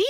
be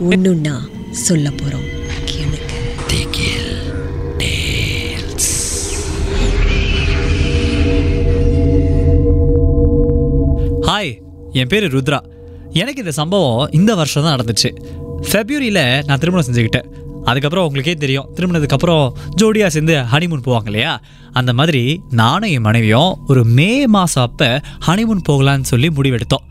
ஒண்ணுன்னா சொல்ல போறோம். கேளுங்க. ஹாய் என் பேர் ருத்ரா. எனக்கு இந்த சம்பவம் இந்த வருஷம் தான் நடந்துச்சு. ஃபெப்ரவரியில் நான் திருமணம் செஞ்சுக்கிட்டேன். அதுக்கப்புறம் உங்களுக்கே தெரியும் திருமணத்துக்கு அப்புறம் ஜோடியாக சேர்ந்து ஹனிமூன் போவாங்க இல்லையா? அந்த மாதிரி நானும் என் மனைவியும் ஒரு மே மாதம் அப்போ ஹனிமூன் போகலான்னு சொல்லி முடிவெடுத்தோம்.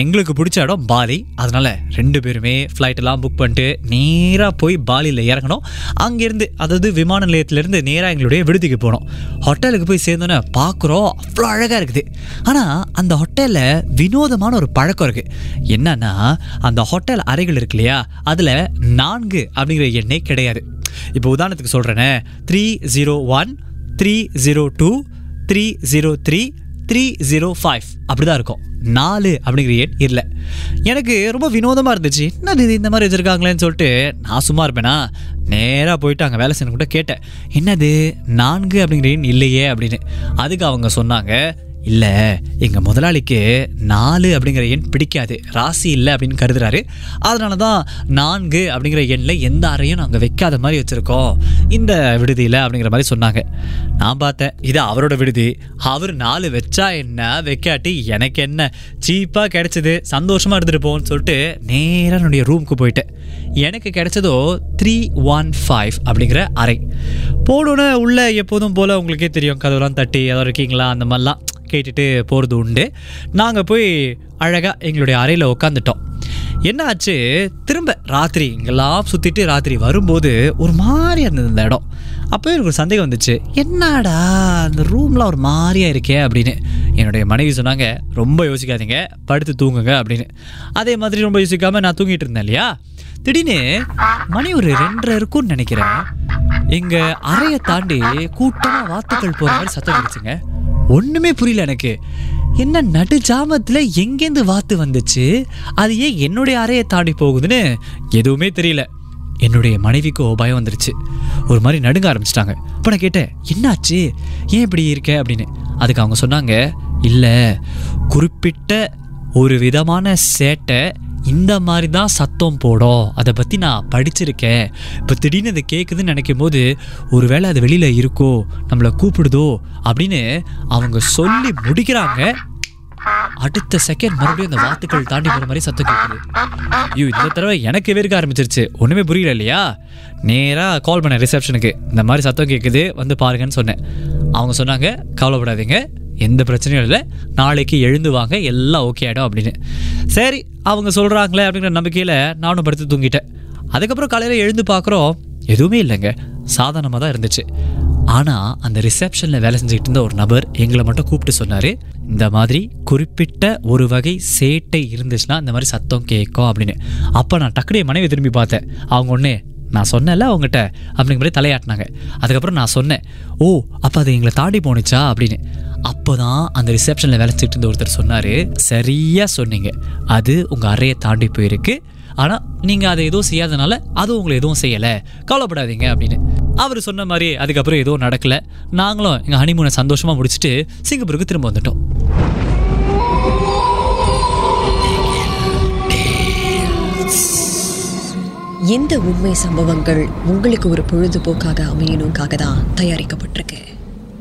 எங்களுக்கு பிடிச்ச இடம் பாலி. அதனால் ரெண்டு பேருமே ஃப்ளைட்டெல்லாம் புக் பண்ணிட்டு நேராக போய் பாலியில் இறங்கணும். அங்கேருந்து அதாவது விமான நிலையத்திலேருந்து நேராக எங்களுடைய விடுதிக்கு போனோம் ஹோட்டலுக்கு போய் சேர்ந்தோன்னே பார்க்குறோம் அவ்வளோ அழகாக இருக்குது. ஆனால் அந்த ஹோட்டலில் வினோதமான ஒரு பழக்கம் இருக்குது என்னன்னா அந்த ஹோட்டல் அறைகள் இருக்கு இல்லையா? அதில் நான்கு அப்படிங்கிற எண்ணெய் கிடையாது. இப்போ உதாரணத்துக்கு சொல்கிறேனே three zero one three zero two three zero three three zero five அப்படி தான் இருக்கும். நாலு அப்படிங்கிற எண் இல்லை. எனக்கு ரொம்ப வினோதமாக இருந்துச்சு. என்ன இது? இந்த மாதிரி வச்சுருக்காங்களேன்னு சொல்லிட்டு நான் சும்மா இருப்பேனா? நேராக போயிட்டு அங்கே வேலை செய்யணும் கூட கேட்டேன். என்னது? நான்கு அப்படிங்கிற எண் இல்லையே அப்படின்னு. அதுக்கு அவங்க சொன்னாங்க. இல்லை எங்கள் முதலாளிக்கு நாலு அப்படிங்கிற எண் பிடிக்காது. ராசி இல்லை அப்படின்னு கருதுறாரு. அதனால தான் நான்கு அப்படிங்கிற எண்ணில் எந்த அறையும் நாங்கள் வைக்காத மாதிரி வச்சுருக்கோம். இந்த விடுதியில் அப்படிங்கிற மாதிரி சொன்னாங்க. நான் பார்த்தேன் இது அவரோட விடுதி. அவர் நாலு வச்சா என்ன? வைக்காட்டி எனக்கு என்ன? சீப்பாக கிடச்சிது சந்தோஷமாக எடுத்துகிட்டு போன்னு சொல்லிட்டு நேராக என்னுடைய ரூமுக்கு போயிட்டேன். எனக்கு கிடைச்சதோ த்ரீ ஒன் ஃபைவ் அப்படிங்கிற அறை. போனோன்னே உள்ளே எப்போதும் போல் உங்களுக்கே தெரியும் கதவுலாம் தட்டி ஏதோ இருக்கீங்களா? அந்த மாதிரிலாம். கேட்டுட்டு போகிறது உண்டு. நாங்கள் போய் அழகாக எங்களுடைய அறையில் உட்காந்துட்டோம் என்ன ஆச்சு? திரும்ப ராத்திரி இங்கெல்லாம் சுற்றிட்டு ராத்திரி வரும்போது ஒரு மாதிரியாக இருந்தது இந்த இடம். அப்போ எனக்கு ஒரு சந்தேகம் வந்துச்சு. என்னடா அந்த ரூம்லாம் ஒரு மாதிரியா இருக்கே அப்படின்னு. என்னுடைய மனைவி சொன்னாங்க ரொம்ப யோசிக்காதீங்க படுத்து தூங்குங்க அப்படின்னு. அதே மாதிரி ரொம்ப யோசிக்காமல் நான் தூங்கிட்டு இருந்தேன் இல்லையா? திடீர்னு மணி ஒரு ரெண்டரை இருக்கும்னு நினைக்கிறேன். எங்கள் அறையை தாண்டி கூட்டமாக வாத்துக்கள் போகிற மாதிரி சத்தம் கிடைச்சுங்க ஒன்றுமே புரியல எனக்கு. என்ன நடு ஜாமத்தில் எங்கேருந்து வாத்து வந்துச்சு? அது ஏன் என்னுடைய அறையை தாண்டி போகுதுன்னு எதுவுமே தெரியல. என்னுடைய மனைவிக்கோ பயம் வந்துருச்சு. ஒரு மாதிரி நடுங்க ஆரம்பிச்சிட்டாங்க. அப்போ நான் கேட்டேன் என்னாச்சு? ஏன் இப்படி இருக்க? அப்படின்னு. அதுக்கு அவங்க சொன்னாங்க இல்லை குறிப்பிட்ட ஒரு விதமான சேட்டை இந்த மாதிரி தான் சத்தம் போடும். அதை பற்றி நான் படிச்சிருக்கேன். இப்போ திடீர்னு அதை கேட்குதுன்னு நினைக்கும் போது ஒருவேளை அது வெளியில் இருக்கோ நம்மளை கூப்பிடுதோ அப்படின்னு அவங்க சொல்லி முடிக்கிறாங்க. அடுத்த செகண்ட் மறுபடியும் அந்த வாத்துக்கள் தாண்டி போகிற மாதிரி சத்தம் கேட்குது ஐயோ இந்த தடவை எனக்கு வேர்க்க ஆரம்பிச்சிருச்சு. ஒன்றுமே புரியல இல்லையா? நேராக கால் பண்ணேன் ரிசப்ஷனுக்கு இந்த மாதிரி சத்தம் கேட்குது வந்து பாருங்கன்னு சொன்னேன். அவங்க சொன்னாங்க கவலைப்படாதீங்க. எந்த பிரச்சனையும் இல்லை. நாளைக்கு எழுந்து வாங்க எல்லாம் ஓகே ஆகிடும் அப்படின்னு. சரி அவங்க சொல்கிறாங்களே அப்படிங்கிற நம்பிக்கையில் நானும் படுத்து தூங்கிட்டேன். அதுக்கப்புறம் காலையில் எழுந்து பார்க்குறோம் எதுவுமே இல்லைங்க. சாதாரணமாக தான் இருந்துச்சு. ஆனால் அந்த ரிசப்ஷனில் வேலை செஞ்சுக்கிட்டு இருந்த ஒரு நபர் எங்களை மட்டும் கூப்பிட்டு சொன்னார் இந்த மாதிரி குறிப்பிட்ட ஒரு வகை சேட்டை இருந்துச்சுன்னா இந்த மாதிரி சத்தம் கேட்கும் அப்படின்னு. அப்போ நான் டக்குனே மனைவி திரும்பி பார்த்தேன். அவங்க ஒன்று நான் சொன்னேன்ல அவங்ககிட்ட அப்படிங்கிற மாதிரி தலையாட்டினாங்க. அதுக்கப்புறம் நான் சொன்னேன் ஓ அப்போ அது எங்களை தாண்டி போணுச்சா? அப்படின்னு. அப்போ தான் அந்த ரிசப்ஷனில் வேலை செஞ்சுட்டு இருந்த ஒருத்தர் சொன்னார். சரியாக சொன்னீங்க. அது உங்கள் அறையை தாண்டி போயிருக்கு. ஆனால் நீங்கள் அதை எதுவும் செய்யாதனால அது உங்களை எதுவும் செய்யலை. கவலைப்படாதீங்க அப்படின்னு. அவர் சொன்ன மாதிரி அதுக்கப்புறம் எதுவும் நடக்கலை. நாங்களும் எங்கள் ஹனிமூனை சந்தோஷமாக முடிச்சுட்டு சிங்கப்பூருக்கு திரும்ப வந்துட்டோம். எந்த உண்மை சம்பவங்கள் உங்களுக்கு ஒரு பொழுதுபோக்காக அமையணுக்காக தான் தயாரிக்கப்பட்டிருக்கு?